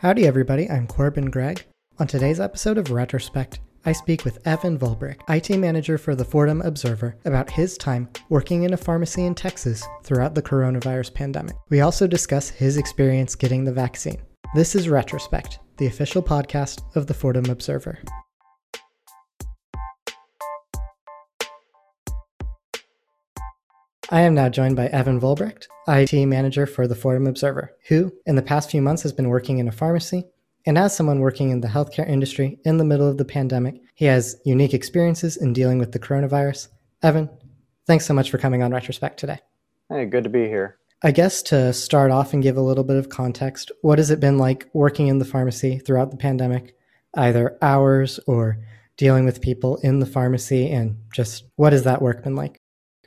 Howdy, everybody. I'm Corbin Gregg. On today's episode of Retrospect, I speak with Evan Volbrick, IT manager for the Fordham Observer, about his time working in a pharmacy in Texas throughout the coronavirus pandemic. We also discuss his experience getting the vaccine. This is Retrospect, the official podcast of the Fordham Observer. I am now joined by Evan Volbrecht, IT manager for the Fordham Observer, who, in the past few months, has been working in a pharmacy. And as someone working in the healthcare industry in the middle of the pandemic, he has unique experiences in dealing with the coronavirus. Evan, thanks so much for coming on Retrospect today. Hey, good to be here. I guess to start off and give a little bit of context, what has it been like working in the pharmacy throughout the pandemic, either hours or dealing with people in the pharmacy, and just what has that work been like?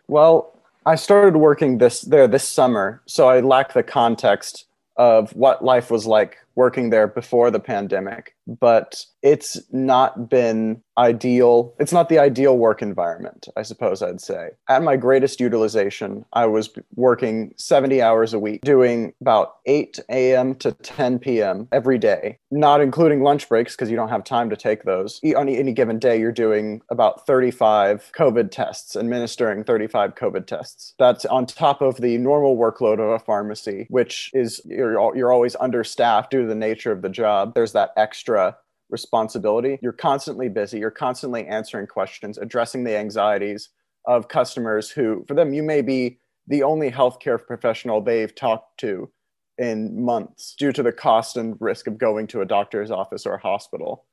Well, I started working this there this summer, so I lack the context of what life was like working there before the pandemic, but it's not been ideal. It's not the ideal work environment, I suppose I'd say. At my greatest utilization, I was working 70 hours a week, doing about 8 a.m. to 10 p.m. every day, not including lunch breaks because you don't have time to take those. On any given day, you're doing about 35 COVID tests, administering 35 COVID tests. That's on top of the normal workload of a pharmacy, which is you're, you're always understaffed due the nature of the job. There's that extra responsibility. You're constantly busy, you're constantly answering questions, addressing the anxieties of customers who, for them, you may be the only healthcare professional they've talked to in months due to the cost and risk of going to a doctor's office or a hospital.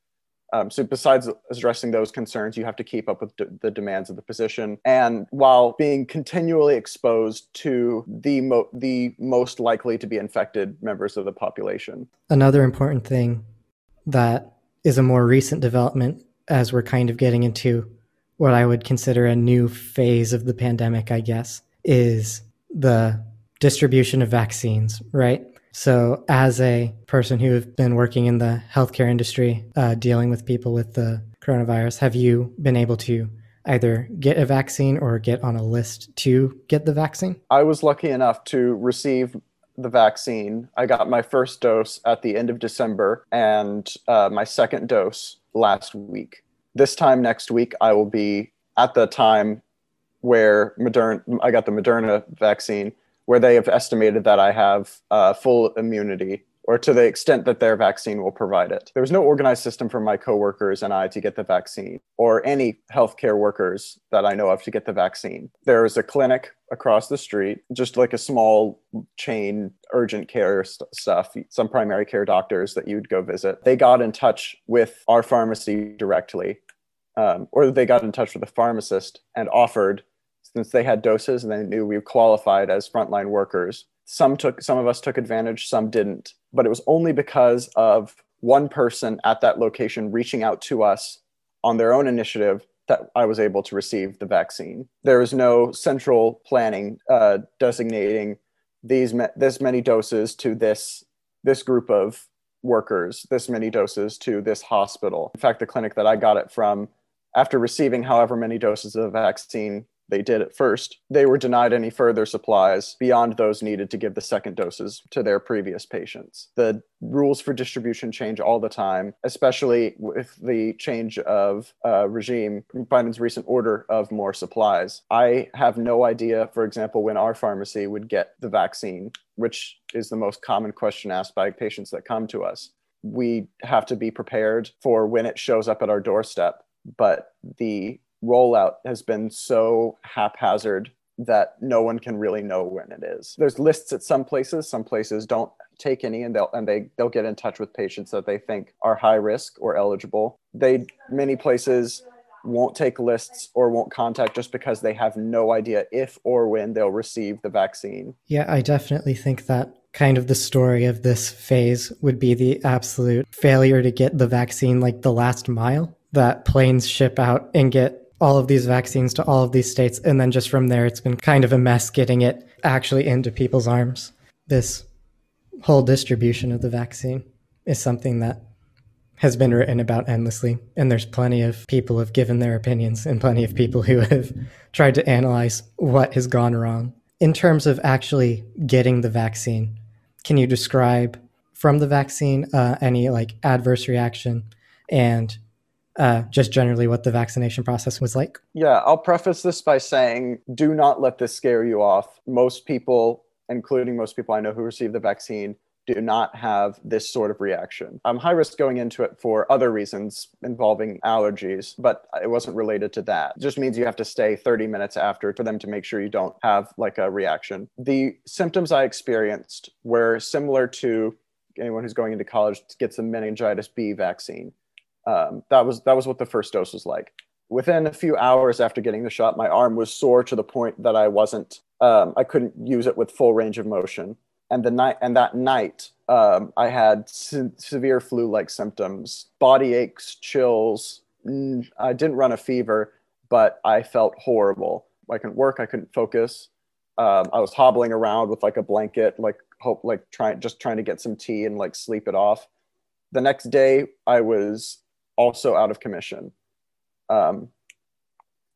Um, so, besides addressing those concerns, you have to keep up with d- the demands of the position, and while being continually exposed to the mo- the most likely to be infected members of the population. Another important thing that is a more recent development as we're kind of getting into what I would consider a new phase of the pandemic, I guess, is the distribution of vaccines, right? So, as a person who have been working in the healthcare industry, uh, dealing with people with the coronavirus, have you been able to either get a vaccine or get on a list to get the vaccine? I was lucky enough to receive the vaccine. I got my first dose at the end of December and uh, my second dose last week. This time next week, I will be at the time where Moderna, I got the Moderna vaccine, where they have estimated that I have uh, full immunity or to the extent that their vaccine will provide it. There was no organized system for my coworkers and I to get the vaccine, or any healthcare workers that I know of to get the vaccine. There is a clinic across the street, just like a small chain urgent care st- stuff, some primary care doctors that you'd go visit. They got in touch with our pharmacy directly, um, or they got in touch with a pharmacist and offered, since they had doses and they knew we qualified as frontline workers. Some took, some of us took advantage, some didn't but it was only because of one person at that location reaching out to us on their own initiative that I was able to receive the vaccine. There is no central planning uh, designating these this many doses to this this group of workers, this many doses to this hospital. In fact, the clinic that I got it from, after receiving however many doses of the vaccine, they did at first, they were denied any further supplies beyond those needed to give the second doses to their previous patients. The rules for distribution change all the time, especially with the change of uh, regime, Biden's recent order of more supplies. I have no idea, for example, when our pharmacy would get the vaccine, which is the most common question asked by patients that come to us. We have to be prepared for when it shows up at our doorstep, but the rollout has been so haphazard that no one can really know when it is. There's lists at some places, some places don't take any and they'll and they they'll get in touch with patients that they think are high risk or eligible. They many places won't take lists or won't contact just because they have no idea if or when they'll receive the vaccine. Yeah, I definitely think that kind of the story of this phase would be the absolute failure to get the vaccine like the last mile that planes ship out and get all of these vaccines to all of these states. And then just from there, it's been kind of a mess getting it actually into people's arms. This whole distribution of the vaccine is something that has been written about endlessly. And there's plenty of people who have given their opinions and plenty of people who have tried to analyze what has gone wrong. In terms of actually getting the vaccine, can you describe from the vaccine, uh, any like adverse reaction, and uh, just generally what the vaccination process was like? Yeah, I'll preface this by saying do not let this scare you off. Most people, including most people I know who received the vaccine, do not have this sort of reaction. I'm high risk going into it for other reasons involving allergies, but it wasn't related to that. It just means you have to stay 30 minutes after for them to make sure you don't have like a reaction. The symptoms I experienced were similar to anyone who's going into college gets the meningitis B vaccine. Um, that was that was what the first dose was like. Within a few hours after getting the shot, my arm was sore to the point that I wasn't um, I couldn't use it with full range of motion. And the night and that night um, i had se- severe flu-like symptoms body aches chills. I didn't run a fever but i felt horrible. I couldn't work i couldn't focus. Um, i was hobbling around with like a blanket like hope like trying just trying to get some tea and like sleep it off. The next day i was also out of commission um,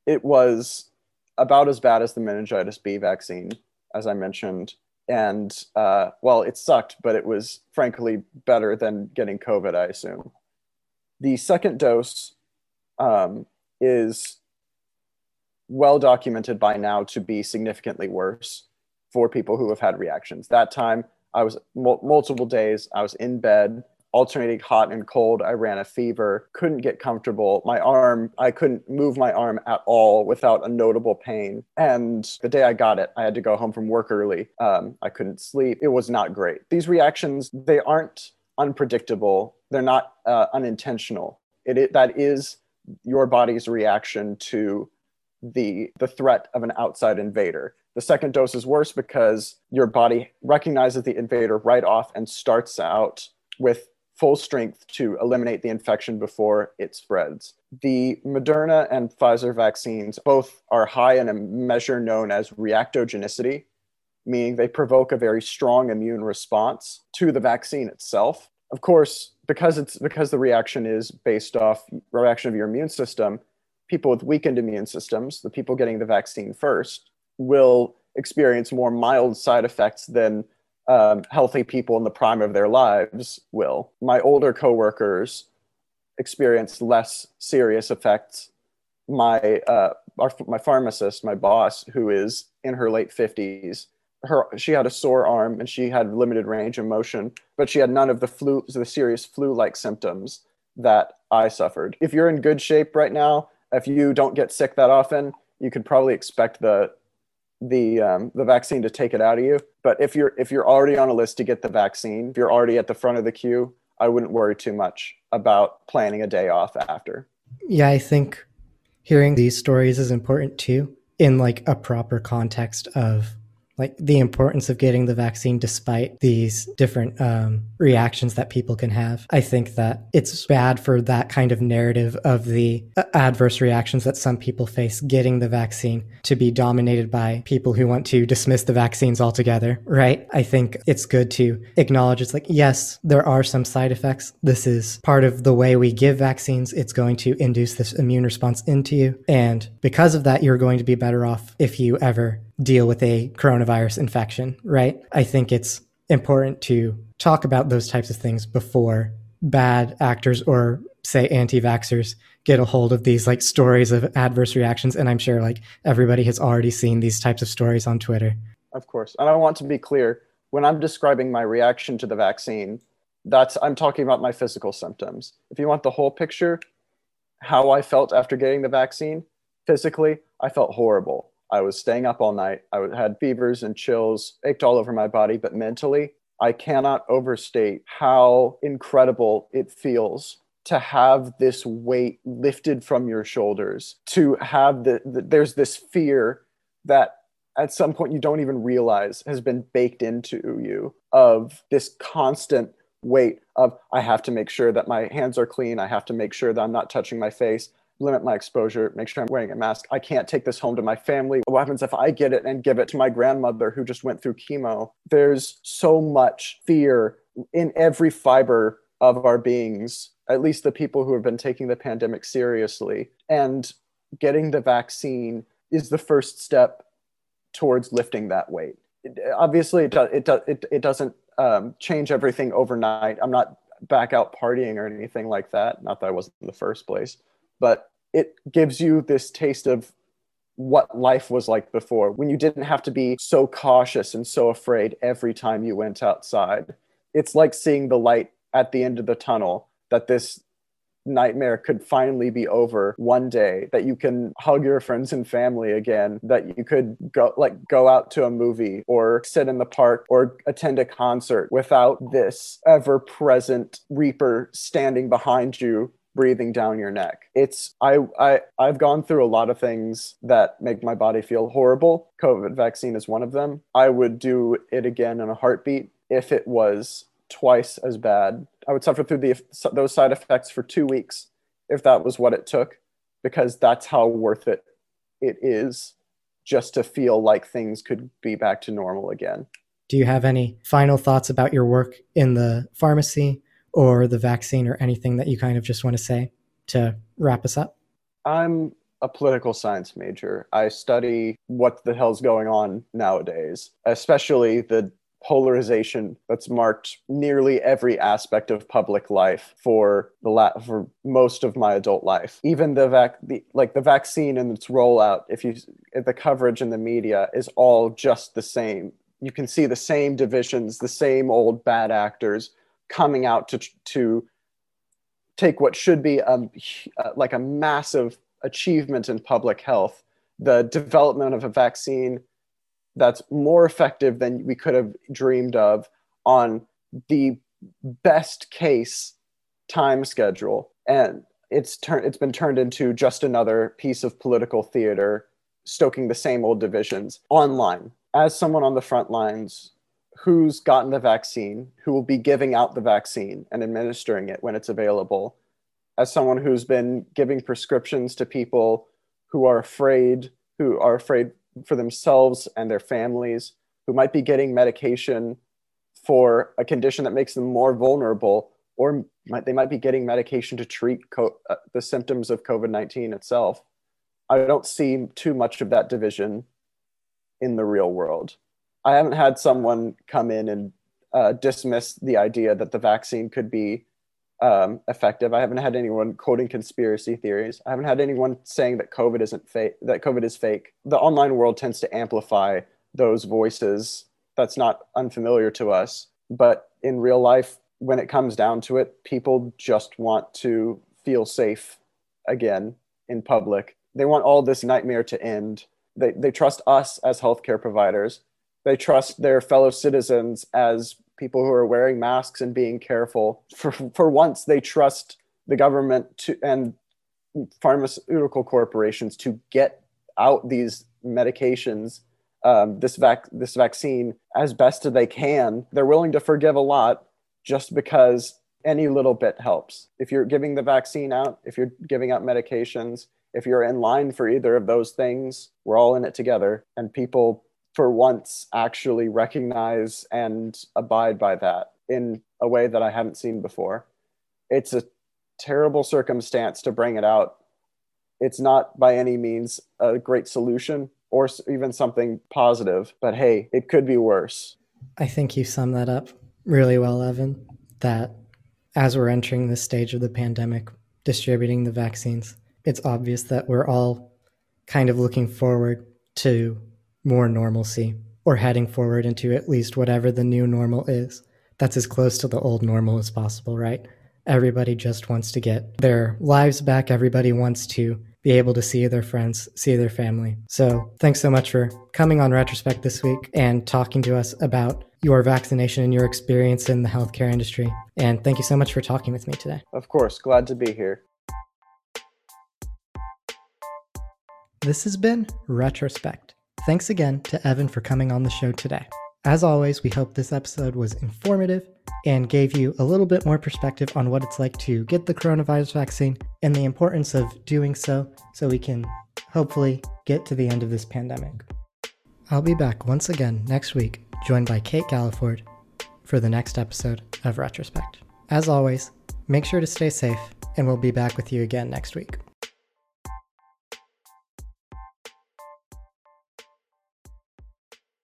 it was about as bad as the meningitis b vaccine as i mentioned and uh, well, it sucked, but it was frankly better than getting COVID, I assume. The second dose um, is well documented by now to be significantly worse for people who have had reactions. That time, I was multiple days, I was in bed alternating hot and cold. I ran a fever, couldn't get comfortable. My arm, I couldn't move my arm at all without a notable pain. And the day I got it, I had to go home from work early. Um, I couldn't sleep. It was not great. These reactions, they aren't unpredictable, they're not uh, unintentional. It, it, that is your body's reaction to the the threat of an outside invader. The second dose is worse because your body recognizes the invader right off and starts out with full strength to eliminate the infection before it spreads. The Moderna and Pfizer vaccines both are high in a measure known as reactogenicity, meaning they provoke a very strong immune response to the vaccine itself. Of course, because it's because the reaction is based off reaction of your immune system, people with weakened immune systems, the people getting the vaccine first, will experience more mild side effects than um, healthy people in the prime of their lives will. My older coworkers experience less serious effects. My uh, our, my pharmacist, my boss, who is in her late fifties, her she had a sore arm and she had limited range of motion, but she had none of the flu, the serious flu-like symptoms that I suffered. If you're in good shape right now, if you don't get sick that often, you could probably expect the the um, the vaccine to take it out of you. But if you're if you're already on a list to get the vaccine, if you're already at the front of the queue, I wouldn't worry too much about planning a day off after. Yeah, I think hearing these stories is important too in like a proper context of like the importance of getting the vaccine despite these different um, reactions that people can have. I think that it's bad for that kind of narrative of the uh, adverse reactions that some people face getting the vaccine to be dominated by people who want to dismiss the vaccines altogether, right? I think it's good to acknowledge it's like, yes, there are some side effects. This is part of the way we give vaccines. It's going to induce this immune response into you. And because of that, you're going to be better off if you ever deal with a coronavirus infection, right? I think it's important to talk about those types of things before bad actors or say anti-vaxxers get a hold of these like stories of adverse reactions and i'm sure like everybody has already seen these types of stories on twitter. Of course. And i want to be clear when i'm describing my reaction to the vaccine that's i'm talking about my physical symptoms. If you want the whole picture how i felt after getting the vaccine physically i felt horrible I was staying up all night. I had fevers and chills, ached all over my body, but mentally, I cannot overstate how incredible it feels to have this weight lifted from your shoulders, to have the, the, there's this fear that at some point you don't even realize has been baked into you of this constant weight of I have to make sure that my hands are clean, I have to make sure that I'm not touching my face, limit my exposure, make sure I'm wearing a mask. I can't take this home to my family. What happens if I get it and give it to my grandmother who just went through chemo? There's so much fear in every fiber of our beings, at least the people who have been taking the pandemic seriously. And getting the vaccine is the first step towards lifting that weight. Obviously, it, do, it, do, it, it doesn't um, change everything overnight. I'm not back out partying or anything like that. Not that I wasn't in the first place, but it gives you this taste of what life was like before when you didn't have to be so cautious and so afraid every time you went outside. It's like seeing the light at the end of the tunnel that this nightmare could finally be over one day that you can hug your friends and family again that you could go like go out to a movie or sit in the park or attend a concert without this ever present reaper standing behind you breathing down your neck. It's I I I've gone through a lot of things that make my body feel horrible. COVID vaccine is one of them. I would do it again in a heartbeat if it was twice as bad. I would suffer through the those side effects for 2 weeks if that was what it took because that's how worth it it is just to feel like things could be back to normal again. Do you have any final thoughts about your work in the pharmacy or the vaccine or anything that you kind of just want to say to wrap us up? I'm a political science major. I study what the hell's going on nowadays, especially the polarization that's marked nearly every aspect of public life for the la- for most of my adult life. Even the vac the, like the vaccine and its rollout, if you the coverage in the media is all just the same. You can see the same divisions, the same old bad actors coming out to to take what should be a, uh, like a massive achievement in public health, the development of a vaccine that's more effective than we could have dreamed of on the best case time schedule. And it's turned it's been turned into just another piece of political theater stoking the same old divisions online. As someone on the front lines who's gotten the vaccine, who will be giving out the vaccine and administering it when it's available, as someone who's been giving prescriptions to people who are afraid, who are afraid for themselves and their families, who might be getting medication for a condition that makes them more vulnerable, or might, they might be getting medication to treat co- uh, the symptoms of COVID 19 itself. I don't see too much of that division in the real world. I haven't had someone come in and uh, dismiss the idea that the vaccine could be um, effective. I haven't had anyone quoting conspiracy theories. I haven't had anyone saying that COVID isn't fake. That COVID is fake. The online world tends to amplify those voices. That's not unfamiliar to us. But in real life, when it comes down to it, people just want to feel safe again in public. They want all this nightmare to end. They, they trust us as healthcare providers they trust their fellow citizens as people who are wearing masks and being careful. For, for once, they trust the government to, and pharmaceutical corporations to get out these medications, um, this, vac- this vaccine, as best as they can. They're willing to forgive a lot just because any little bit helps. If you're giving the vaccine out, if you're giving out medications, if you're in line for either of those things, we're all in it together. And people for once actually recognize and abide by that in a way that I haven't seen before. It's a terrible circumstance to bring it out. It's not by any means a great solution or even something positive, but hey, it could be worse. I think you sum that up really well, Evan. That as we're entering this stage of the pandemic, distributing the vaccines, it's obvious that we're all kind of looking forward to more normalcy or heading forward into at least whatever the new normal is. That's as close to the old normal as possible, right? Everybody just wants to get their lives back. Everybody wants to be able to see their friends, see their family. So, thanks so much for coming on Retrospect this week and talking to us about your vaccination and your experience in the healthcare industry. And thank you so much for talking with me today. Of course, glad to be here. This has been Retrospect. Thanks again to Evan for coming on the show today. As always, we hope this episode was informative and gave you a little bit more perspective on what it's like to get the coronavirus vaccine and the importance of doing so so we can hopefully get to the end of this pandemic. I'll be back once again next week, joined by Kate Galliford for the next episode of Retrospect. As always, make sure to stay safe, and we'll be back with you again next week.